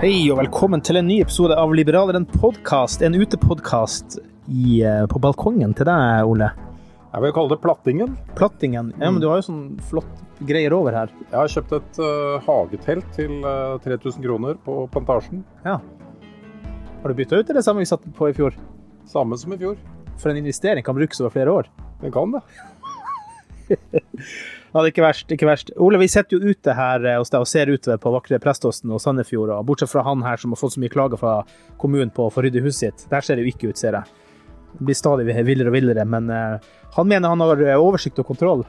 Hei og velkommen til en ny episode av Liberaleren podkast, en utepodkast eh, på balkongen til deg, Ole. Jeg vil kalle det Plattingen. Plattingen. Ja, men du har jo sånn flott greier over her. Jeg har kjøpt et uh, hagetelt til uh, 3000 kroner på Plantasjen. Ja. Har du bytta ut det samme vi satt på i fjor? Samme som i fjor. For en investering kan brukes over flere år. Den kan det. Ja, det er ikke verst. ikke verst. Ole, vi sitter jo ute her eh, hos deg og ser utover på vakre Preståsen og Sandefjord. og Bortsett fra han her som har fått så mye klager fra kommunen på å få rydde huset sitt. Der ser det jo ikke ut, ser jeg. Det blir stadig villere og villere, men uh, han mener han har eh, oversikt og kontroll.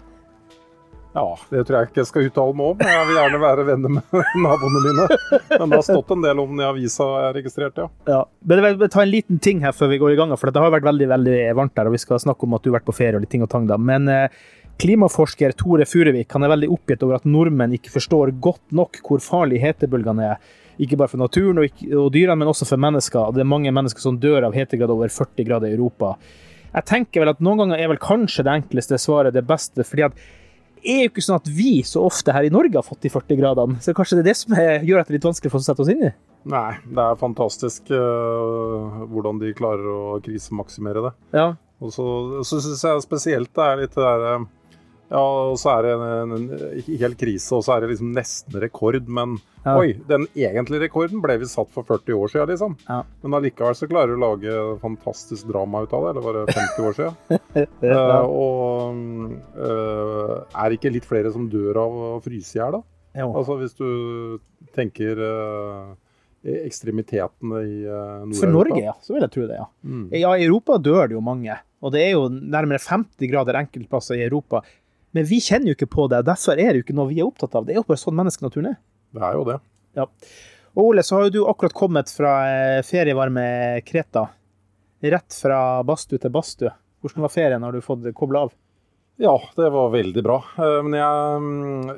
Ja, det tror jeg ikke jeg skal uttale meg om. Jeg vil gjerne være venner med naboene mine. Men det har stått en del om den i avisa jeg er registrert, ja. ja. Men jeg vil ta en liten ting her før vi går i gang, for det har vært veldig veldig varmt der. Og vi skal snakke om at du har vært på ferie og litt ting og tang, da. Men uh, Klimaforsker Tore Furuvik er veldig oppgitt over at nordmenn ikke forstår godt nok hvor farlig hetebølgene er. Ikke bare for naturen og, og dyrene, men også for mennesker. Det er mange mennesker som dør av hetegrad over 40 grader i Europa. Jeg tenker vel at Noen ganger er vel kanskje det enkleste svaret det beste. fordi at det er jo ikke sånn at vi så ofte her i Norge har fått de 40 gradene. Så kanskje det er det som er, gjør at det er litt vanskelig for oss å sette oss inn i? Nei, det er fantastisk uh, hvordan de klarer å krisemaksimere det. Ja. Og så, så syns jeg spesielt det er litt det derre uh, ja, og så er det en, en, helt krise, og så er det liksom nesten rekord. Men ja. oi, den egentlige rekorden ble vi satt for 40 år siden, liksom. Ja. Men allikevel så klarer du å lage fantastisk drama ut av det. Eller var det 50 år siden? uh, og uh, er det ikke litt flere som dør av å fryse i hjel, da? Altså hvis du tenker uh, ekstremitetene i uh, Nord-Europa. For Norge, ja. Så vil jeg tro det, ja. Mm. Ja, i Europa dør det jo mange. Og det er jo nærmere 50 grader enkeltplasser i Europa. Men vi kjenner jo ikke på det, og derfor er det jo ikke noe vi er opptatt av. Det er jo bare sånn menneskenaturen er. Det er jo det. Ja. Og Ole, så har jo du akkurat kommet fra eh, ferievarme Kreta. Rett fra badstue til badstue. Hvordan var ferien? Har du fått kobla av? Ja, det var veldig bra. Eh, men jeg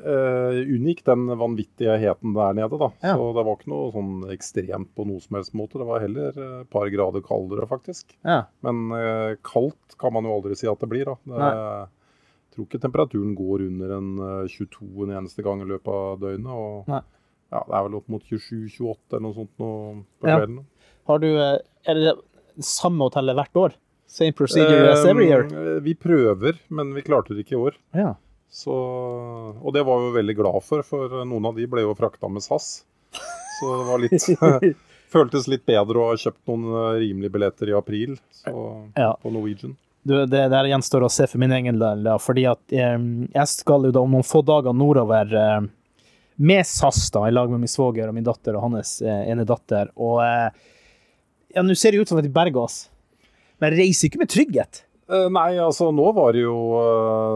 uh, unngikk den vanvittigheten der nede, da. Ja. Så det var ikke noe sånn ekstremt på noe som helst måte. Det var heller et par grader kaldere, faktisk. Ja. Men uh, kaldt kan man jo aldri si at det blir, da. Det, tror ikke temperaturen går under en 22 eh, en eneste gang i løpet av døgnet. og ja, Det er vel opp mot 27-28 eller noe sånt nå på kvelden. Har du, eh, Er det samme hotellet hvert år? Same procedure as every year? Eh, vi prøver, men vi klarte det ikke i år. Ja. Så, og det var vi veldig glad for, for noen av de ble jo frakta med SAS. Så det var litt føltes litt bedre å ha kjøpt noen rimelige billetter i april så, ja. på Norwegian. Det der gjenstår å se for min egen del, fordi at jeg skal jo da om noen få dager nordover med SAS, da, i lag med min svoger og min datter og hans eh, ene datter. Og eh, ja, nå ser det ut som at de berger oss. Men jeg reiser ikke med trygghet. Eh, nei, altså nå var det jo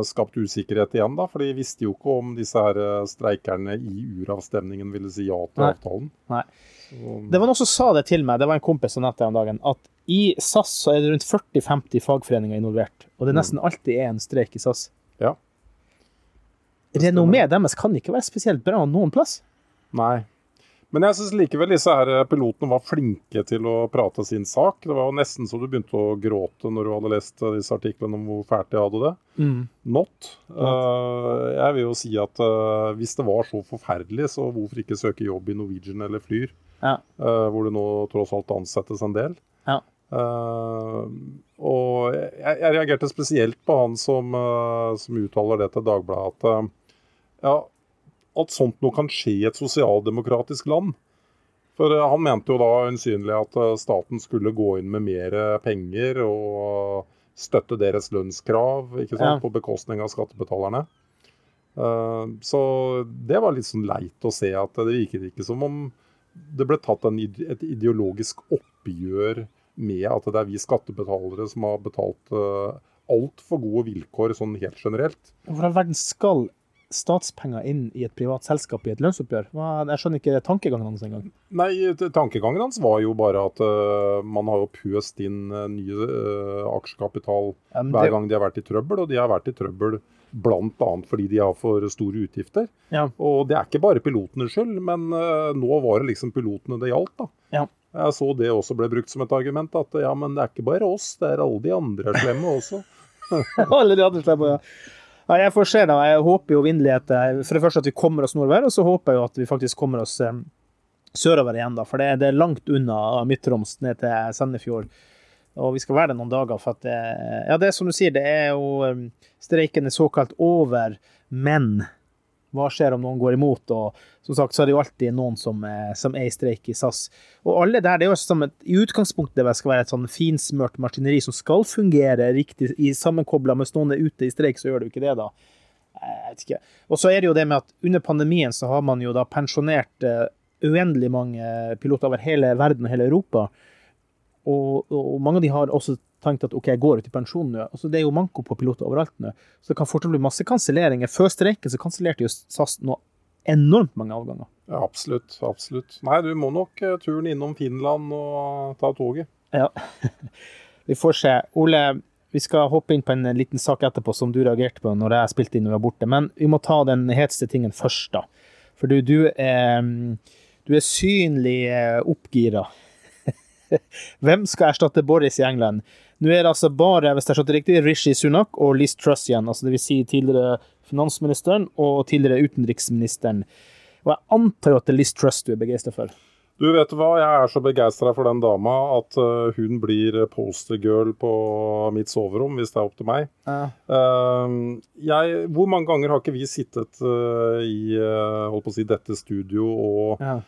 skapt usikkerhet igjen, da. For de visste jo ikke om disse her streikerne i uravstemningen ville si ja til Nei. avtalen. Nei. Så, Det var noen som sa det til meg, det var en kompis som nettet om dagen, at i SAS så er det rundt 40-50 fagforeninger involvert. Og det er nesten alltid er en streik i SAS. ja. Renommeet deres kan ikke være spesielt bra noen plass. Nei. Men jeg syns likevel disse her pilotene var flinke til å prate sin sak. Det var jo nesten så du begynte å gråte når du hadde lest disse artiklene om hvor fælt de hadde det. Not. Uh, jeg vil jo si at uh, hvis det var så forferdelig, så hvorfor ikke søke jobb i Norwegian eller Flyr, Ja. Uh, hvor det nå tross alt ansettes en del. Ja. Eh, og jeg, jeg reagerte spesielt på han som, uh, som uttaler det til Dagbladet, at uh, ja, at sånt noe kan skje i et sosialdemokratisk land. For han mente jo da øyensynlig at staten skulle gå inn med mer penger og støtte deres lønnskrav ikke sant, Ja. på bekostning av skattebetalerne. Så det var litt sånn leit å se at det virket ikke som om det ble tatt en, ide- et ideologisk oppgjør med at det er vi skattebetalere som har betalt uh, altfor gode vilkår sånn helt generelt. Hvordan verden skal statspenger inn i et privat selskap i et lønnsoppgjør? Jeg skjønner ikke tankegangen hans engang. Nei, tankegangen hans var jo bare at uh, man har jo pøst inn uh, nye uh, aksjekapital Ja, det... hver gang de har vært i trøbbel, og de har vært i trøbbel bl.a. fordi de har for store utgifter. Ja. Og det er ikke bare pilotenes skyld, men eh, nå var det liksom pilotene det gjaldt, da. Ja. Jeg så det også ble brukt som et argument, at ja, men det er ikke bare oss, det er alle de andre slemme også. Alle de andre slemme, ja. ja. Jeg får se, da. Jeg håper jo inderlig at for det første at vi kommer oss nordover, og så håper jeg jo at vi faktisk kommer oss eh, sørover igjen, da. For det, det er langt unna Midt-Troms ned til Sandefjord. Og vi skal være der noen dager. For at det, ja, det er som du sier, det er jo eh, Streiken er såkalt over, men hva skjer om noen går imot? Og som sagt så er det jo alltid noen som, som er i streik i SAS. Og alle der, det er jo som et, i utgangspunktet det skal være et sånn finsmørt maskineri som skal fungere riktig i sammenkobla. Mens noen er ute i streik, så gjør det jo ikke det, da. Jeg vet ikke. Og så er det jo det med at under pandemien så har man jo da pensjonert eh, uendelig mange piloter over hele verden og hele Europa. Og, og mange av de har også tenkt at OK, jeg går ut i pensjon nå. Altså, det er jo manko på piloter overalt nå. Så det kan fortsatt bli masse kanselleringer. Før streiken så kansellerte jo SAS nå enormt mange avganger. Ja, absolutt. absolutt. Nei, du må nok eh, turen innom Finland og ta toget. Ja. Vi får se. Ole, vi skal hoppe inn på en liten sak etterpå som du reagerte på når jeg spilte inn og var borte. Men vi må ta den heteste tingen først, da. For du, du er, du er synlig eh, oppgira. Hvem skal erstatte Boris i England? Nå er det altså bare, hvis jeg har skjønt det riktig, Rishi Sunak og Liz Truss igjen. Altså det vil si tidligere finansministeren og tidligere utenriksministeren. Og jeg antar jo at det er Liz Truss du er begeistra for. Du vet hva, jeg er så begeistra for den dama at uh, hun blir postergirl på mitt soverom, hvis det er opp til meg. Eh, jeg, hvor mange ganger har ikke vi sittet uh, i holdt på å si, dette studio og Ja.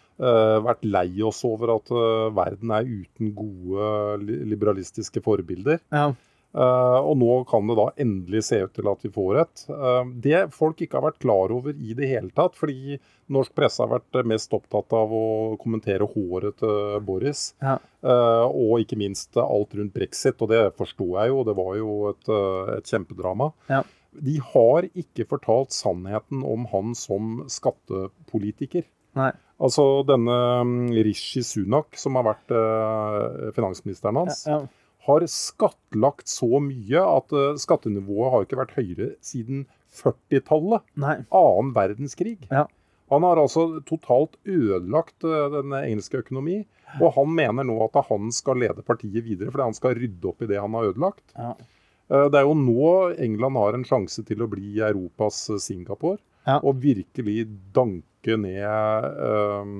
vært lei oss over at verden er uten gode li liberalistiske forbilder? Ja. Eh, og nå kan det da endelig se ut til at vi får et. Eh, det folk ikke har vært klar over i det hele tatt, fordi norsk presse har vært mest opptatt av å kommentere håret til Boris. Ja. eh, og ikke minst alt rundt brexit, og det forsto jeg jo, det var jo et, et kjempedrama. Ja. De har ikke fortalt sannheten om han som skattepolitiker. Nei. Altså denne mm, Rishi Sunak, som har vært finansministeren hans Ja. Har skattlagt så mye at eh, skattenivået har ikke vært høyere siden 40-tallet. Nei. Annen verdenskrig. Ja. Han har altså totalt ødelagt eh, den engelske økonomi. Og han mener nå at han skal lede partiet videre, fordi han skal rydde opp i det han har ødelagt. Ja. Eh, Det er jo nå England har en sjanse til å bli Europas Singapore. Ja. Og virkelig danke ned eh,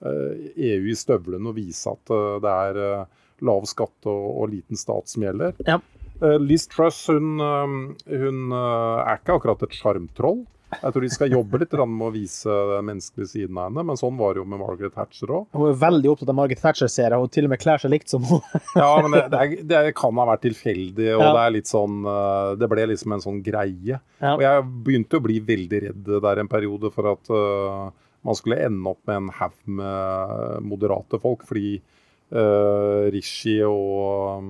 EU i støvlene og vise at det er lav skatt og, og liten stat som gjelder. Ja. Eh, Liz Truss hun, eh, hun eh, er ikke akkurat et sjarmtroll. Jeg tror de skal jobbe litt med å vise den menneskelige siden av henne, men sånn var det jo med Margaret Thatcher òg. Hun er veldig opptatt av Margaret Thatcher, ser jeg. Hun til og med klær seg likt som henne. Ja, men det, det, er, det kan ha vært tilfeldig, og Ja. det er litt sånn Det ble liksom en sånn greie. Ja. Og jeg begynte å bli veldig redd der en periode for at, uh, man skulle ende opp med en haug med moderate folk. fordi uh, Rishi og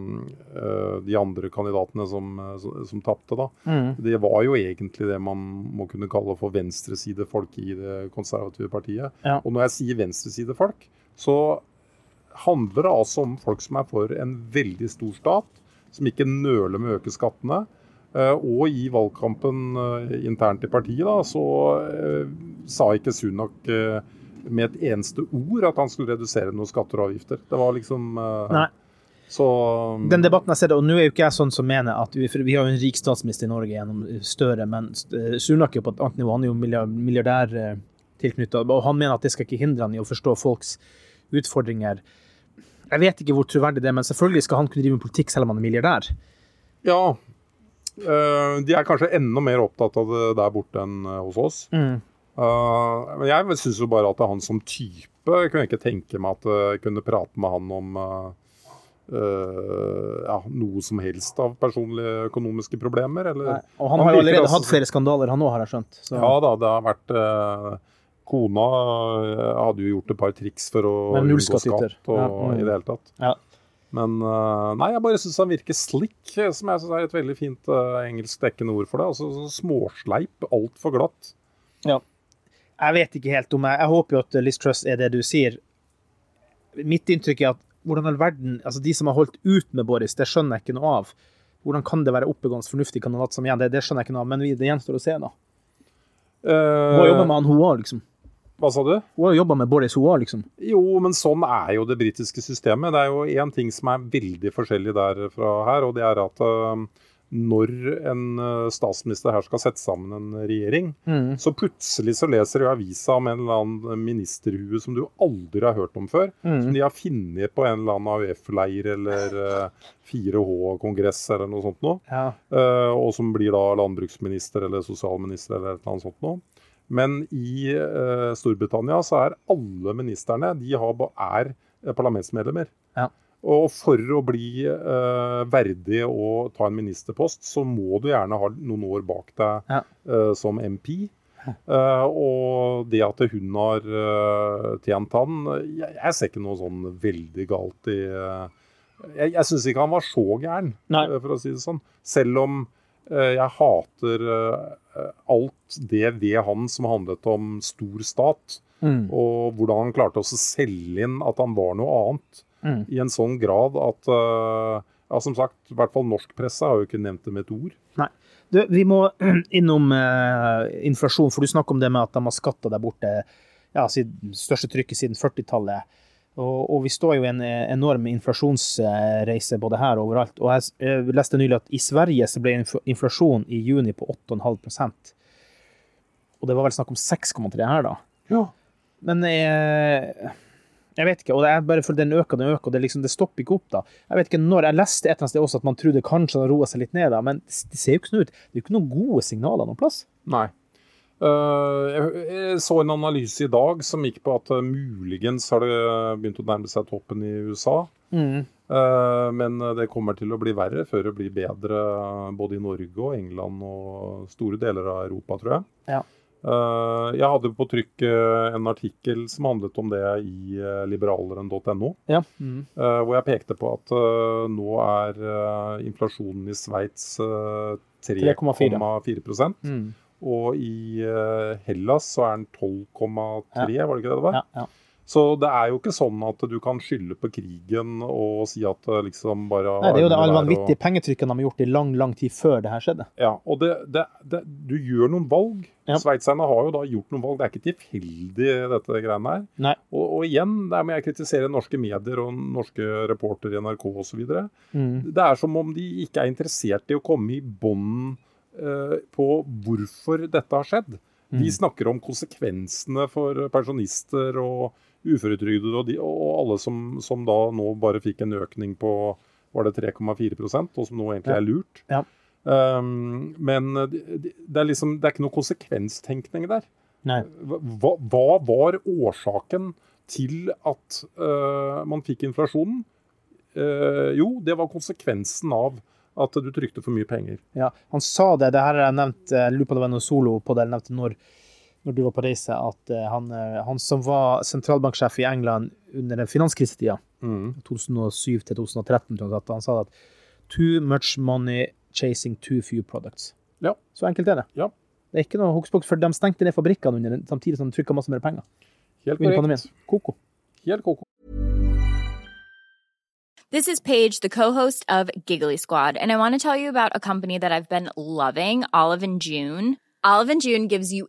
uh, de andre kandidatene som, som, som tapte, da, mm. det var jo egentlig det man må kunne kalle for venstresidefolk i det konservative partiet. Ja. Og når jeg sier venstresidefolk, så handler det altså om folk som er for en veldig stor stat, som ikke nøler med å øke skattene. Uh, og i valgkampen internt i partiet da, så sa ikke Sunak med et eneste ord at han skulle redusere noen skatter og avgifter. Det var liksom uh, Nei. Så Den debatten jeg ser, og nå er jo ikke jeg sånn som mener at vi, vi har jo en rik statsminister i Norge gjennom Støre, men Sunak er på et annet nivå. Han er jo milliardær eh, tilknytta, og han mener at det skal ikke hindre han i å forstå folks utfordringer. Jeg vet ikke hvor troverdig det er, men selvfølgelig skal han kunne drive med politikk selv om han er milliardær. Ja, de er kanskje enda mer opptatt av det der borte enn hos oss. Mm. Uh, men jeg syns jo bare at det er han som type Jeg kunne ikke tenke meg at jeg kunne prate med han om uh, uh, ja, noe som helst av personlige økonomiske problemer. Eller, og han har jo allerede hatt flere skandaler, han òg, har jeg skjønt. Så. Ja da, det har vært Kona hadde jo gjort et par triks for å unngå skatt og, ja, mm. i det hele tatt. Ja. Men nei, jeg bare syns han virker slick, som jeg synes er et veldig fint engelsk dekkende ord for det. Altså så Småsleip, altfor glatt. Ja. Jeg vet ikke helt om jeg Jeg håper jo at Liz Truss er det du sier. Mitt inntrykk er at hvordan all verden Altså, de som har holdt ut med Boris, det skjønner jeg ikke noe av. Hvordan kan det være oppegående, fornuftig kandidat som igjen? Det, det, skjønner jeg ikke noe av, men det gjenstår å se, da. Hun har jobba med han, hun òg, liksom. Hva sa du? Hun har jobba med Boris, hun òg, liksom. Jo, men sånn er jo det britiske systemet. Det er jo én ting som er veldig forskjellig der fra her, og det er at uh, når en eh, statsminister her skal sette sammen en regjering, mm. så plutselig så leser du avisa om en eller annen ministerhue som du aldri har hørt om før. Mm. Som de har funnet på en eller annen AUF-leir eller uh, eh, 4H-kongress eller noe sånt noe. Ja. Uh, og som blir da landbruksminister eller sosialminister eller et eller annet sånt noe. Men i uh, Storbritannia så er alle ministerne de har, er parlamentsmedlemmer. Ja. Og for å bli uh, verdig å ta en ministerpost, så må du gjerne ha noen år bak deg ja. uh, som MP. Eh, og det at hun har tjent han jeg, jeg, ser ikke noe sånn veldig galt i Jeg, jeg syns ikke han var så gæren, for å si det sånn. Selv om jeg hater alt det ved han som handlet om stor stat. Mm. Og hvordan han klarte å selge inn at han var noe annet mm. i en sånn grad at uh, ja, som sagt, i hvert fall norsk presse har jo ikke nevnt det med et ord. Nei. Du, vi må innom uh, inflasjon, for du snakker om det med at de har skatta der borte. Ja, siden, største trykket siden 40-tallet. Og, og, vi står jo i en enorm inflasjonsreise både her og overalt. Og jeg, jeg leste nylig at i Sverige så ble inflasjon i juni på 8,5% Og det var vel snakk om 6,3 her, da. Ja. Men eh, jeg vet ikke, og det er bare for den øker, den øker, og det, liksom, det stopper ikke opp. da. Jeg vet ikke når, jeg leste et eller annet sted også at man trodde kanskje det roa seg litt ned, da, men det ser jo ikke sånn ut. Det er jo ikke noen gode signaler noen plass. Nei. Uh, jeg så en analyse i dag som gikk på at uh, muligens har det begynt å nærme seg toppen i USA. Mm. Uh, men det kommer til å bli verre før det blir bedre både i Norge og England og store deler av Europa, tror jeg. Ja. Uh, jeg hadde på trykk uh, en artikkel som handlet om det i uh, liberaleren.no. Ja. Mm. hvor jeg pekte på at nå er inflasjonen i Sveits 3,4 mm. Og i Hellas så er den 12,3, ja. var det ikke det det var? Ja, ja. Så det er jo ikke sånn at du kan skylde på krigen og si at liksom bare Nei, Det er jo det all vanvittige og... pengetrykket de har gjort i lang lang tid før det her skjedde. Ja, og det, det, det, du gjør noen valg. Ja. Sveitserne har jo da gjort noen valg. Det er ikke tilfeldig, dette greiene her. Nei. Og, og igjen, der må jeg kritisere norske medier og norske reportere i NRK osv. Mm. Det er som om de ikke er interessert i å komme i bånd uh, på hvorfor dette har skjedd. Mm. De snakker om konsekvensene for pensjonister og uføretrygdede og, og alle som, som, da nå bare fikk en økning på var det 3,4% og som nå egentlig er lurt. Ja. Um, men det, det, er liksom, det er ikke noe konsekvenstenkning der. Hva, hva, var årsaken til at uh, man fikk inflasjonen? Uh, jo, det var konsekvensen av at du trykte for mye penger. Ja, Han sa det. Det her er nevnt, jeg lurer på det var noe solo på det, nevnte når når du var på reise, at eh, han, eh, han som var sentralbanksjef i England under den finanskrisetida, Mm. 2007 til 2013, tror jeg at han sa at too much money chasing too few products. Ja. Så enkelt er det. Ja. Det er ikke noe hokspoks, for de stengte ned fabrikkene under den, samtidig som de trykka masse mer penger. Helt Under korrekt. pandemien. Koko. Helt koko. This is Paige, the co-host of Giggly Squad, and I want to tell you about a company that I've been loving, Olive and June. Olive and June gives you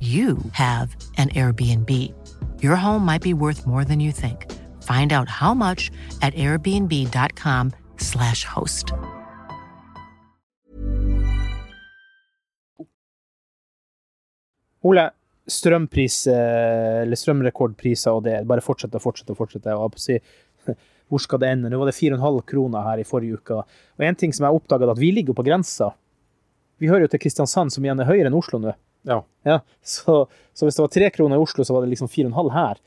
you have an Airbnb. Your home might be worth more than you think. Find out how much at airbnb.com/slash host. Ole, strømpris, eh, eller strømrekordpriser, og det bare fortsetter og fortsetter og fortsetter. Og si, hvor skal det ende? Nå var det 4,5 kroner her i forrige uke. Og en ting som jeg oppdaget, at vi ligger på grensa. Vi hører jo til Kristiansand, som igjen er høyere enn Oslo nå. Ja. Ja, så, så hvis det var tre kroner i Oslo, så var det liksom fire og en halv her.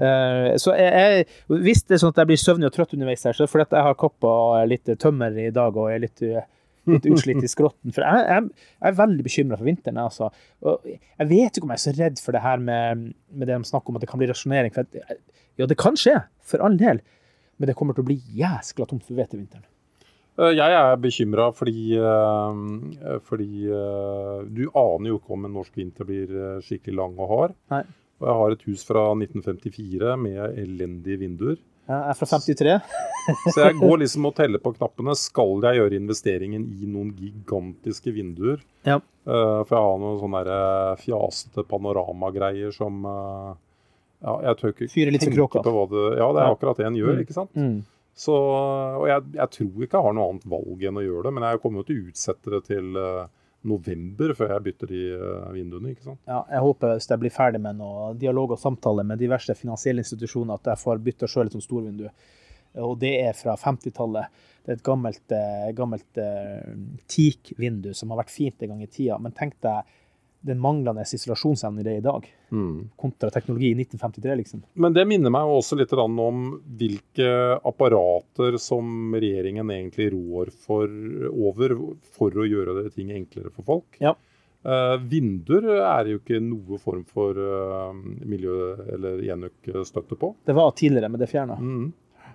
Eh, så jeg, jeg, hvis det er sånn at jeg blir søvnig og trøtt underveis her, så er det fordi at jeg har koppa litt tømmer i dag og er litt, uh, litt utslitt i skrotten. For jeg, jeg, jeg er veldig bekymra for vinteren. Altså. Og jeg vet ikke om jeg er så redd for det her med, med det de snakker om at det kan bli rasjonering. For ja, det kan skje, for all del. Men det kommer til å bli jæskla tomt for hvete i vinteren. Eh, Jeg er bekymra fordi, eh, fordi eh, du aner jo ikke om en norsk vinter blir skikkelig lang og hard. Nei. Og jeg har et hus fra 1954 med elendige vinduer. Jeg er fra 53. Så jeg går liksom og teller på knappene. Skal jeg gjøre investeringen i noen gigantiske vinduer? Ja. For jeg har noen sånne fjasete panoramagreier som ja, Jeg tør ikke tenke på hva det Ja, det er akkurat det en gjør, Mm. ikke sant? Mm. Så, og jeg, jeg tror ikke jeg har noe annet valg enn å gjøre det, men jeg kommer jo til å utsette det til eh, november før jeg bytter de eh, vinduene. ikke sant? Ja, jeg håper hvis jeg blir ferdig med noe dialog og samtale med diverse finansielle institusjoner, at jeg får bytta sjøl et sånt storvindu. Og det er fra 50-tallet. Det er et gammelt, eh, gammelt teak-vindu som har vært fint en gang i tida. Men tenk deg den manglende isolasjonsevnen i det i dag, Mm. kontra teknologi i 1953, liksom. Men det minner meg også litt om hvilke apparater som regjeringen egentlig rår for, over for å gjøre det ting enklere for folk. Ja. Uh, vinduer er jo ikke noe form for uh, miljø- eller enøk-støtte på. Det var tidligere, men det er fjerna. Mm.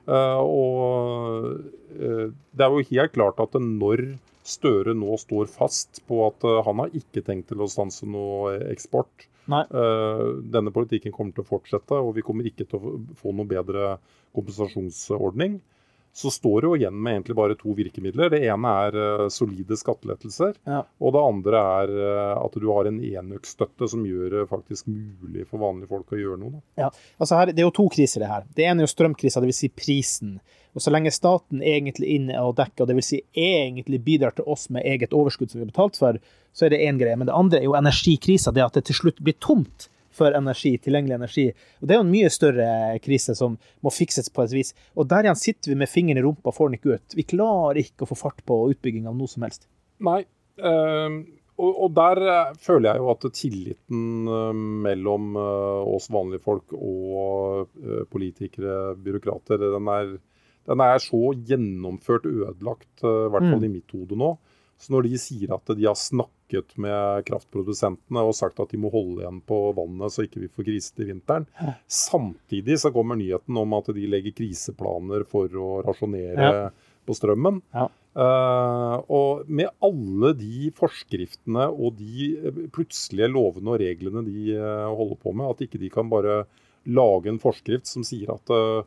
Uh, og det er jo helt klart at når Støre nå står fast på at eh, han har ikke tenkt til å stanse noe eksport. Nei. Eh, denne politikken kommer til å fortsette, og vi kommer ikke til å få noe bedre kompensasjonsordning. Så står det jo igjen med egentlig bare to virkemidler. Det ene er eh, solide skattelettelser. Ja. Og det andre er eh, at du har en enøkstøtte som gjør det faktisk mulig for vanlige folk å gjøre noe. Ja, altså her, Det er jo to kriser, det her. Det ene er jo strømkrisa, dvs. Si prisen. Og Så lenge staten egentlig er inne og dekker, og dvs. Si egentlig bidrar til oss med eget overskudd som vi har betalt for, så er det én greie. Men det andre er jo energikrisa, det at det til slutt blir tomt for energi, tilgjengelig energi. Og Det er jo en mye større krise som må fikses på et vis. Og der igjen sitter vi med fingeren i rumpa og får den ikke ut. Vi klarer ikke å få fart på utbygging av noe som helst. Nei. um og, der eh, føler jeg jo at tilliten eh, mellom eh, oss vanlige folk og politikere, byråkrater, den er, den er så gjennomført ødelagt, eh, i hvert fall i mitt hode nå. Så når de sier at de har snakket med kraftprodusentene og sagt at de må holde igjen på vannet så ikke vi får krise til vinteren, samtidig så kommer nyheten om at de legger kriseplaner for å rasjonere Ja. på strømmen. Ja. Uh, og med alle de forskriftene og de eh, plutselige lovene og reglene de uh, holder på med, at ikke de kan bare lage en forskrift som sier at eh,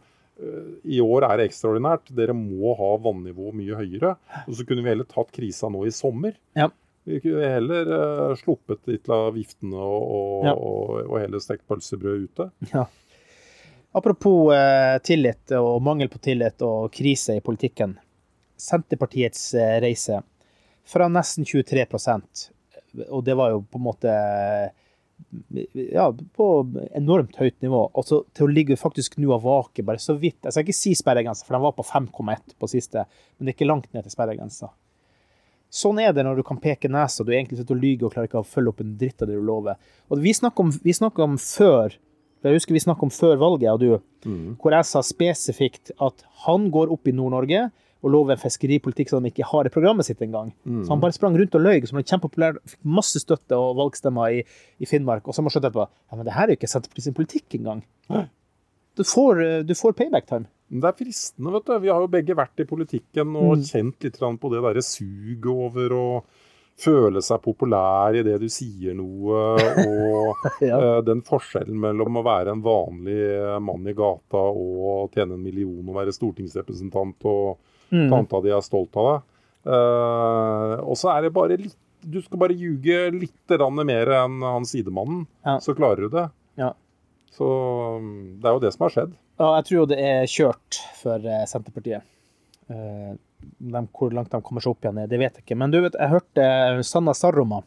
i år er det ekstraordinært, dere må ha vannivået mye høyere. Og så kunne vi heller tatt krisa nå i sommer. Ja. Vi kunne heller uh, sluppet litt av viftene og, og, Ja. og, og heller stekt pølsebrød ute. Apropos uh, tillit og mangel på tillit og krise i politikken. Senterpartiets eh, reise fra nesten 23% og det var jo på en måte ja, på enormt høyt nivå. Altså til å ligge faktisk nå og vake bare så vidt. Jeg skal ikke si sperregrensa, for den var på 5,1 på siste, men det er ikke langt ned til sperregrensa. Sånn er det når du kan peke nesa du egentlig sitter og lyver og klarer ikke å følge opp en dritt av det du lover. Og vi snakker om, vi snakker om før jeg husker vi snakket om før valget, og du, hvor jeg sa spesifikt at han går opp i Nord-Norge og love en fiskeripolitikk som de ikke har i programmet sitt engang. Så han bare sprang rundt og løy, som ble kjempepopulær, fikk masse støtte og valgstemmer i, i Finnmark. Og så har man skjønt etterpå ja, men det her er jo ikke Senterpartiet sin politikk engang. Du får, eh, du får payback time. Det er fristende, vet du. Vi har jo begge vært i politikken og kjent litt på det derre suget over å føle seg populær i det du sier noe, og Ja. eh, den forskjellen mellom å være en vanlig eh, mann i gata og tjene en million og være stortingsrepresentant og Mm. tanta di er stolt av deg. Uh, og så er det bare litt Du skal bare ljuge litt mer enn han sidemannen, Ja. så klarer du det. Ja. Så mm, det er jo det som har skjedd. Ja, jeg tror jo det er kjørt for eh, Senterpartiet. Uh, de, hvor langt de kommer seg opp igjen, det vet jeg ikke. Men du vet, jeg hørte Sanna Sarroma,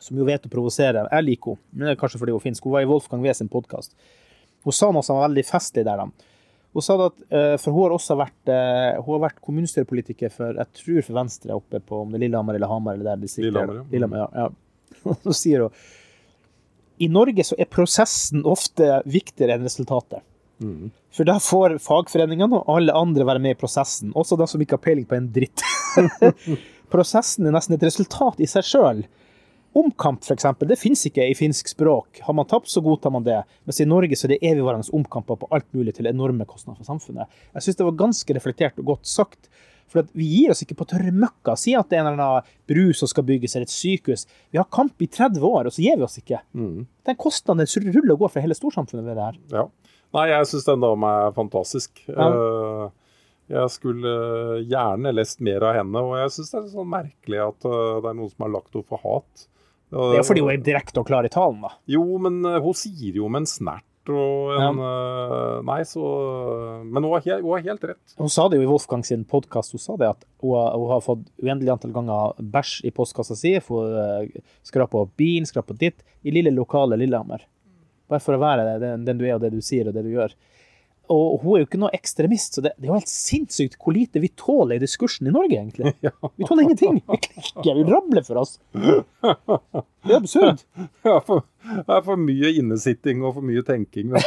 som jo vet å provosere. Jeg liker henne, men det er kanskje fordi hun er finsk. Hun var i Wolfgang V sin podkast. Hun sa noe som var veldig festlig der. da. Hun sa at, eh, for hun har også vært, eh, hun har vært kommunestyrepolitiker for jeg tror for Venstre oppe på om det er Lillehammer eller Hamar. eller der distriktet. Lillehammer, ja. Lillehammer, ja. ja. Så sier hun i Norge så er prosessen ofte viktigere enn resultatet. For da får fagforeningene og alle andre være med i prosessen, også de som ikke har peiling på en dritt. prosessen er nesten et resultat i seg sjøl. Omkamp, f.eks., det finnes ikke i finsk språk. Har man tapt, så godtar man det. Mens i Norge så er det evigvarende omkamper på alt mulig til enorme kostnader for samfunnet. Jeg syns det var ganske reflektert og godt sagt. For vi gir oss ikke på tørre møkka. Si at det er en eller annen bru som skal bygges, eller et sykehus. Vi har kamp i 30 år, og så gir vi oss ikke. Den kostnaden ruller og går for hele storsamfunnet ved det her. Ja. Nei, jeg syns den dama er fantastisk. Ja. Eh, Jeg skulle gjerne lest mer av henne, og jeg syns det er sånn merkelig at eh, det er noen som har lagt henne for hat. Det er jo fordi hun er direkte og klar i talen, da. Jo, men eh, hun sier jo med en snert og en ja. Nei, så Men hun har, helt, hun har helt rett. Hun sa det jo i Wolfgang sin podkast, hun sa det at hun har, hun har fått uendelig antall ganger bæsj i postkassa si, for uh, skrapa opp bilen, skrapa ditt, i lille lokale Lillehammer. Bare for å være den, den du er og det du sier og det du gjør. Og hun er jo ikke noe ekstremist, så det, det er jo helt sinnssykt hvor lite vi tåler i diskursen i Norge, egentlig. Vi tåler ingenting. Vi klikker, vi rabler for oss. Det er absurd. Er for, det er for mye innesitting og for mye tenking.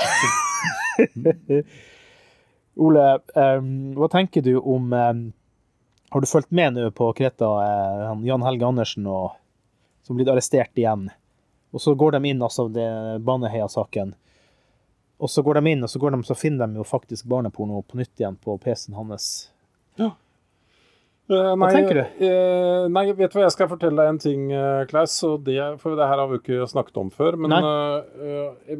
Ole, um, hva tenker du om um, Har du fulgt med nå på Kreta, uh, Jan Helge Andersen, og, som blir arrestert igjen? Og så går de inn, altså, det Baneheia-saken. Og så går de inn, og så, de, så finner de jo faktisk barneporno på nytt igjen på PC-en hans. Ja. Uh, hva tenker du? Uh, nei, vet du hva, jeg skal fortelle deg en ting, uh, Klaus. Det, for det her har vi ikke snakket om før. Men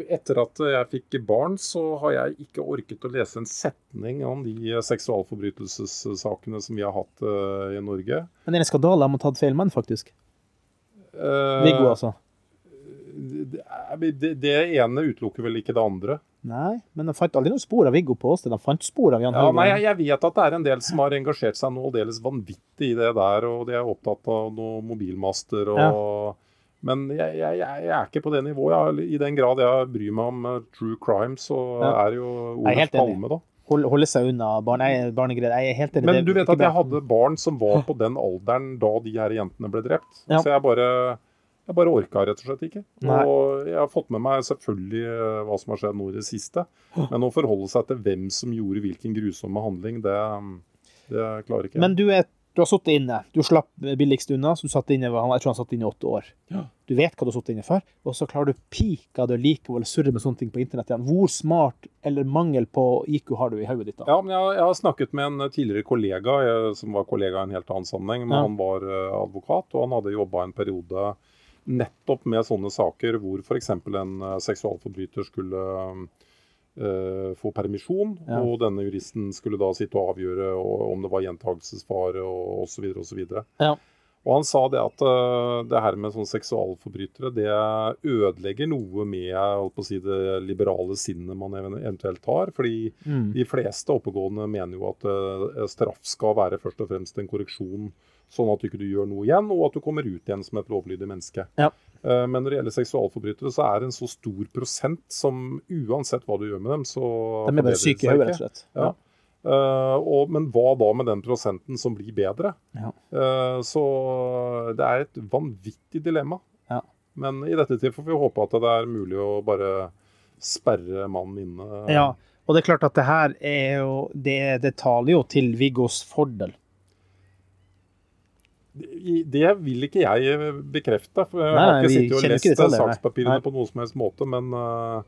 etter at jeg fikk barn, så har jeg ikke orket å lese en setning om de seksualforbrytelsessakene som vi har hatt i Norge. Men det er en skandale å ha tatt feil mann, faktisk. Viggo, altså det, det, ene utelukker vel ikke det andre. Nei, men de fant aldri noen spor av Viggo på oss. De fant spor av Jan ja, Nei, jeg, jeg, vet at det er en del som har engasjert seg noe aldeles vanvittig i det der, og de er opptatt av noen mobilmaster og ja. Men jeg, jeg, jeg, er ikke på det nivået. I den grad jeg bryr meg om uh, true crime, så ja. er jo Olaf Palme, da. Hold, holde seg unna barne, barnegreier. Jeg er helt enig. Men du vet at jeg hadde barn som var på den alderen da de her jentene ble drept. Ja. Så jeg bare jeg bare orka rett og slett ikke. Nei. Og jeg har fått med meg selvfølgelig eh, hva som har skjedd nå i det siste. Men å forholde seg til hvem som gjorde hvilken grusomme handling, det, det klarer ikke jeg. Men du, er, du har sittet inne. Du slapp billigst unna. så du satt inne, Jeg tror han satt inne i åtte år. Ja. Du vet hva du har sittet inne for, og så klarer du pika det likevel surre med sånne ting på internett igjen. Hvor smart eller mangel på IQ har du i hodet ditt da? Ja, men jeg, jeg, har snakket med en tidligere kollega, jeg, som var kollega i en helt annen sammenheng. men ja. Han var uh, advokat, og han hadde jobba en periode nettopp med sånne saker hvor f.eks. en uh, seksualforbryter skulle uh, få permisjon, ja. og denne juristen skulle da sitte og avgjøre om det var gjentagelsesfare og osv. osv. Ja. Og han sa det at uh, det her med sånne seksualforbrytere det ødelegger noe med si, det liberale sinnet man eventuelt har. Fordi mm. de fleste oppegående mener jo at uh, straff skal være først og fremst en korreksjon sånn at du ikke gjør noe igjen, og at du kommer ut igjen som et lovlydig menneske. Ja. Eh, men når det gjelder seksualforbrytere, så er det en så stor prosent som uansett hva du gjør med dem, så De er bare syke i hodet, rett og slett. Ja. Uh, og, men hva da med den prosenten som blir bedre? Ja. Uh, så det er et vanvittig dilemma. Ja. Men i dette tilfellet får vi håpe at det er mulig å bare sperre mannen inne. Ja, og det er klart at det her er jo Det, det taler jo til Viggos fordel det vil ikke jeg bekrefte. for Jeg nei, har ikke sittet og lest sakspapirene på noen som helst måte. Men, eh,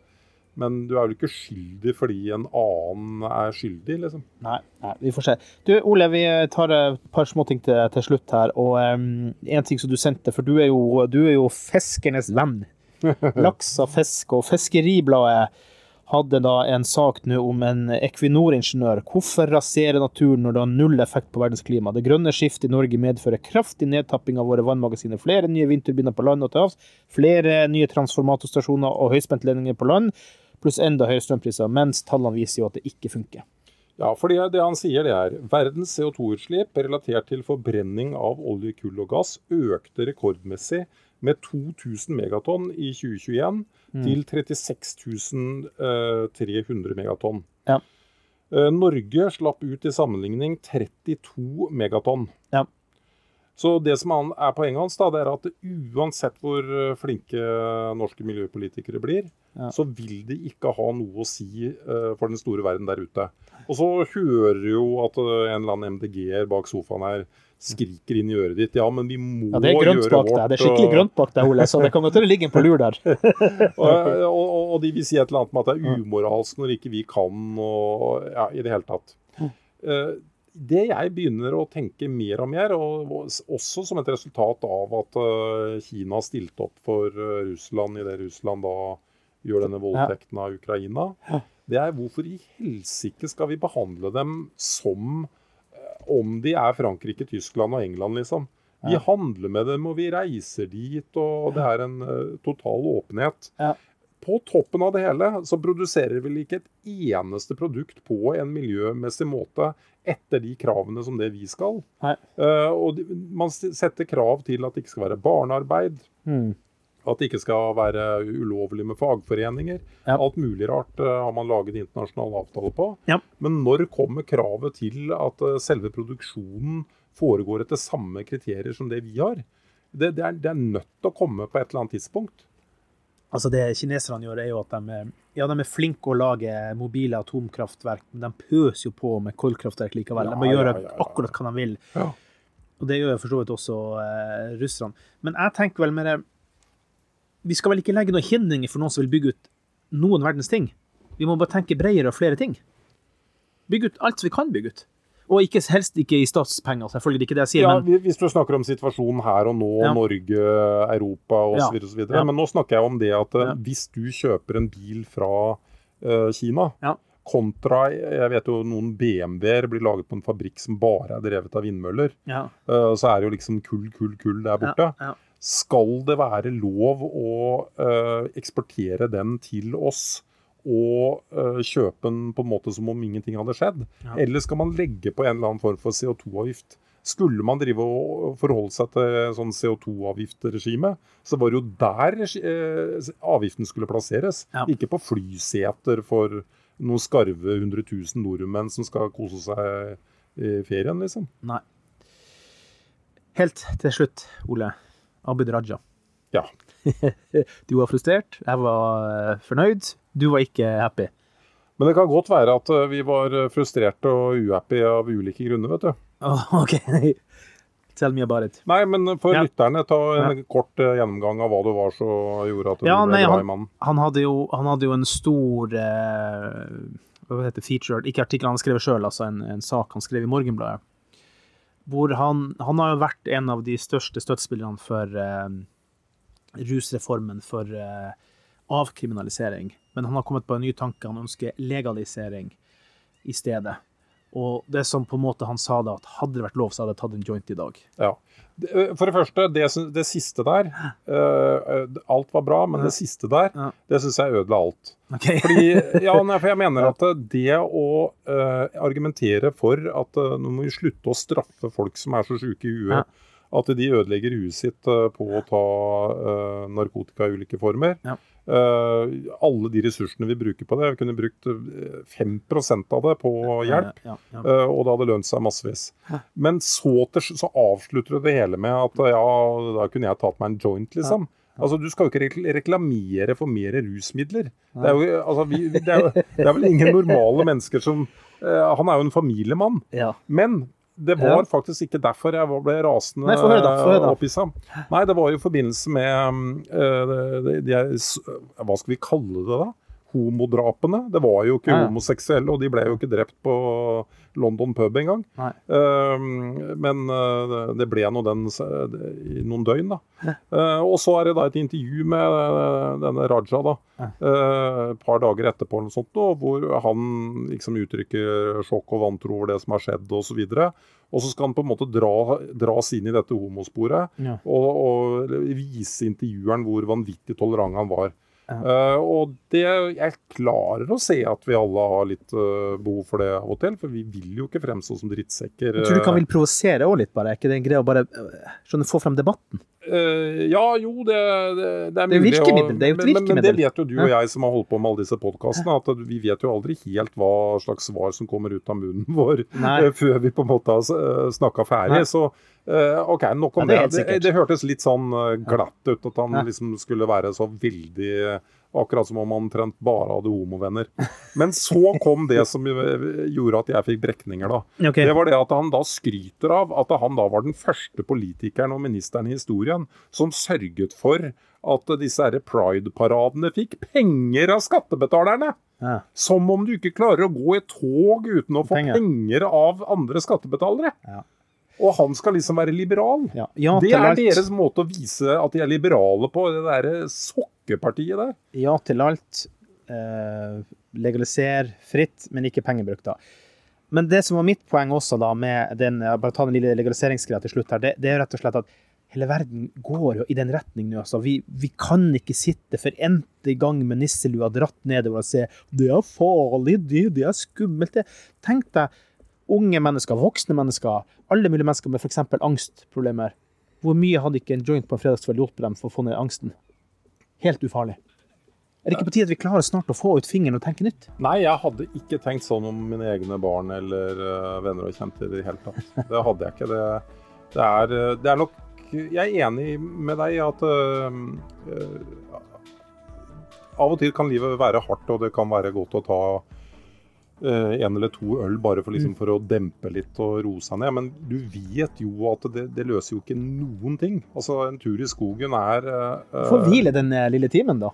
men, du er vel ikke skyldig fordi en annen er skyldig, liksom. Nei, nei vi får se. Du, Ole, vi tar et par småting til, til slutt her. Og um, en ting som du sendte, for du er jo, du er jo fiskernes venn. Laks og fisk og Fiskeribladet hadde da en sak nå om en Equinor-ingeniør. Hvorfor rasere naturen når det har null effekt på verdens klima? Det grønne skiftet i Norge medfører kraftig nedtapping av våre vannmagasiner. Flere nye vindturbiner på land og til havs, flere nye transformatorstasjoner og høyspentledninger på land, pluss enda høyere strømpriser, mens tallene viser jo at det ikke funker. Ja, fordi det han sier det er verdens CO2-utslipp relatert til forbrenning av olje, kull og gass økte rekordmessig med 2000 megatonn i 2021 mm. til 36 300 megatonn. Ja. Eh, Norge slapp ut i sammenligning 32 megatonn. Ja. Så det som er poenget hans, da, det er at uansett hvor eh, flinke norske miljøpolitikere blir, ja. så vil de ikke ha noe å si for den store verden der ute. Og så hører jo at en eller annen MDG-er bak sofaen her skriker inn i øret ditt. Ja, men vi må ja, det er grønt bak. Deg. Det er skikkelig grønt bak deg, Ole, så det kommer til å ligge en på lur der. og, og, og, de vil si et eller annet med at det er umoralsk når ikke vi kan, og ja, i det hele tatt. Uh, det jeg begynner å tenke mer og mer, og også som et resultat av at uh, Kina stilte opp for uh, Russland i det Russland da gjør denne voldtekten av Ukraina, det er hvorfor i helsike skal vi behandle dem som om de er Frankrike, Tyskland og England, liksom. Vi handler med dem, og vi reiser dit, og det er en uh, total åpenhet. Ja. På toppen av det hele så produserer vi ikke et eneste produkt på en miljømessig måte etter de kravene som det vi skal. Uh, og de, man setter krav til at det ikke skal være barnearbeid. Mm. At det ikke skal være ulovlig med fagforeninger. Ja. Alt mulig rart eh, har man laget internasjonale avtaler på. Ja. Men når kommer kravet til at eh, selve produksjonen foregår etter samme kriterier som det vi har? Det, det, er, det er nødt til å komme på et eller annet tidspunkt. Altså Det kineserne gjør, er jo at de, ja, de er flinke å lage mobile atomkraftverk, men de pøser jo på med kullkraftverk likevel. De må gjøre akkurat hva de vil. Ja. Og det gjør jo for så vidt også eh, russerne. Men jeg tenker vel mer Vi skal vel ikke legge noen hindringer for noen som vil bygge ut noen verdens ting. Vi må bare tenke bredere og flere ting. Bygge ut alt vi kan bygge ut. Og ikke, helst ikke i statspenger, selvfølgelig. Ikke det jeg sier, Ja, men Hvis du snakker om situasjonen her og nå, Ja. Norge, Europa Ja. osv. osv. Ja. Men nå snakker jeg om det at eh, Ja. hvis du kjøper en bil fra uh, Kina, Ja. kontra Jeg vet jo noen BMW-er blir laget på en fabrikk som bare er drevet av vindmøller. ja, eh, så er det jo liksom kull, kull, kull der borte. Skal det være lov å eh, eksportere den til oss? Og uh, kjøpe den på en måte som om ingenting hadde skjedd? Ja. Eller skal man legge på en eller annen form for CO2-avgift? Skulle man drive og forholde seg til sånn CO2-avgiftregime, så var det jo der eh, avgiften skulle plasseres. Ja. Ikke på flyseter for noen skarve 100 000 nordmenn som skal kose seg i ferien, liksom. Nei. Helt til slutt, Ole. Abid Raja. Ja. Du var frustrert, jeg var eh, fornøyd. Du var ikke happy. Men det kan godt være at eh, vi var eh, frustrerte og uhappy av ulike grunner, vet du. Oh, OK. Tell me about it. Nei, men for Ja. lytterne, ta en kort eh, gjennomgang av hva det var som gjorde at du Ja, ble nei, glad i mannen. Han hadde jo, han hadde jo en stor eh, Hva heter det, feature Ikke artikkel han skrev sjøl, altså en, en sak han skrev i Morgenbladet. Hvor han, han har jo vært en av de største støttespillerne for eh, rusreformen, for eh, avkriminalisering. Men han har kommet på en ny tanke. Han ønsker legalisering i stedet. Og det som på en måte han sa da, at hadde det vært lov, så hadde jeg tatt en joint i dag. Ja. For det første, det, det siste der eh, Alt var bra, men det siste der, Ja. det syns jeg ødela alt. Ok? Fordi, ja, nei, for jeg mener at det å uh, argumentere for at uh, nå må vi slutte å straffe folk som er så sjuke i huet, Ja. at de ødelegger huet sitt på å ta narkotika i ulike former. Ja. Eh, alle de ressursene vi bruker på det, vi kunne brukt eh, 5 av det på hjelp. Ja, ja. Eh, og det hadde lønt seg massevis. Men så, til, så avslutter du det hele med at ja, da kunne jeg tatt meg en joint, liksom. Altså, Du skal jo ikke reklamere for mer rusmidler. Det er, jo, altså, vi, det, er jo, det er vel ingen normale mennesker som eh, Han er jo en familiemann. ja. Men det var Ja. faktisk ikke derfor jeg ble rasende Nei, høre da, opphissa. Nei, det var jo i forbindelse med uh, de, de, de, er Hva skal vi kalle det, da? Homodrapene. Det var jo ikke ja. homoseksuelle, og de ble jo ikke drept på London pub engang. Nei. Eh, men uh, det ble nå den i noen døgn, da. Uh, og så er det da et intervju med eh, denne Raja, da. Et par dager etterpå, eller noe sånt, da, hvor han liksom uttrykker sjokk og vantro over det som har skjedd, osv. Og så skal han på en måte dra, dras inn i dette homosporet Ja. og, og vise intervjueren hvor vanvittig tolerant han var. Ja. Eh, og det, jeg klarer å se at vi alle har litt uh, behov for det av og til, for vi vil jo ikke fremstå som drittsekker. Jeg tror du kan eh. vil provosere òg litt, bare. Er ikke det en greie å bare skjønne, få frem debatten? Uh, ja, jo, det, det, det er Det er virkemiddel, det er jo et virkemiddel. men, men det vet jo du og jeg som har holdt på med alle disse podkastene, at vi vet jo aldri helt hva slags svar som kommer ut av munnen vår før vi på en måte har snakka ferdig. Nei. Så eh, OK, nok om Ja, det det. Det, det, hørtes litt sånn eh, glatt ut at han Ja. liksom skulle være så veldig Akkurat som om han omtrent bare hadde homovenner. Men så kom det som eh, gjorde at jeg fikk brekninger, da. Okay. Det var det at han da skryter av at han da var den første politikeren og ministeren i historien som sørget for at disse pride-paradene fikk penger av skattebetalerne. Ja. Som om du ikke klarer å gå i tog uten å få Penger. penger, av andre skattebetalere. Ja. Og han skal liksom være liberal. Ja. Ja det er alt. deres måte å vise at de er liberale på, det derre sokkepartiet der. Ja til alt. Eh, legaliser fritt, men ikke pengebruk, da. Men det som var mitt poeng også, da, med den Bare ta den lille legaliseringsgreia til slutt her. Det, det er rett og slett at hele verden går jo i den retning nå. Altså. Vi, vi kan ikke sitte for n-te gang med nisselua dratt nedover og se det er farlig, det, det er skummelt. Det. Tenk deg unge mennesker, voksne mennesker, alle mulige mennesker med f.eks. angstproblemer. Hvor mye hadde ikke en joint på en fredagskveld hjulpet dem for å få ned angsten? helt ufarlig. Er det ikke på tide at vi klarer snart å få ut fingeren og tenke nytt? Nei, jeg hadde ikke tenkt sånn om mine egne barn eller uh, venner og kjente i det hele tatt. Det hadde jeg ikke. Det, det, er, eh, det er, nok Jeg er enig med deg i at øh, av og til kan livet være hardt, og det kan være godt å ta en eller to øl bare for, liksom, mm. for, å dempe litt og roe seg ned. Men du vet jo at det, det, løser jo ikke noen ting. Altså, En tur i skogen er uh, Få hvile den lille timen, da.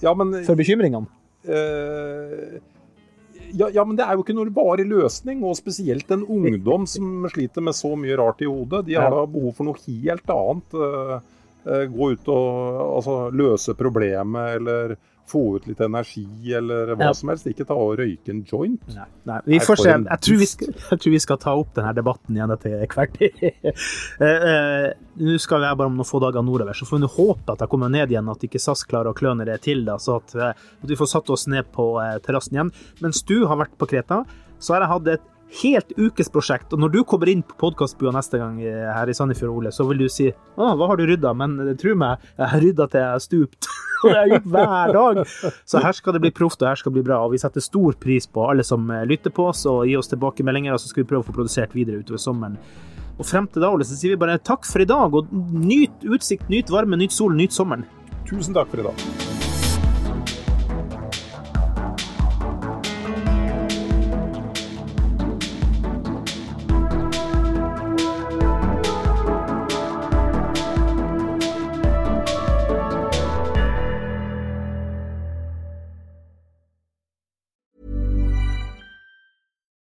Ja, men, For bekymringene? Uh, ja, ja, men det er jo ikke noen varig løsning. Og spesielt en ungdom som sliter med så mye rart i hodet. De har da behov for noe helt annet. Uh, gå ut og altså, løse problemet, eller få ut litt energi eller hva ja. som helst. Ikke ta og røyke en joint. Nei, nei. Vi får se. Jeg tror vi, skal, jeg tror vi skal ta opp denne debatten igjen etter hvert. uh, uh, Nå skal jeg bare om noen få dager nordover, så får vi håpe at jeg kommer ned igjen, at ikke SAS klarer å kløne det til, da, så at, uh, at, vi får satt oss ned på terrassen igjen. Mens du har vært på Kreta, så har jeg hatt et helt ukesprosjekt. Og når du kommer inn på podkastbua neste gang her i Sandefjord, Ole, så vil du si å, hva har du rydda? Men tro meg, jeg har rydda til jeg har stupt. Det jeg gjort hver dag. Så her skal det bli proft, og her skal det bli bra. Og vi setter stor pris på alle som lytter på oss, og gir oss tilbakemeldinger. Og så skal vi prøve å få produsert videre utover sommeren. Og frem til da, Ole, så sier vi bare takk for i dag, og nyt utsikt, nyt varme, nyt sol, nyt sommeren. Tusen takk for i dag.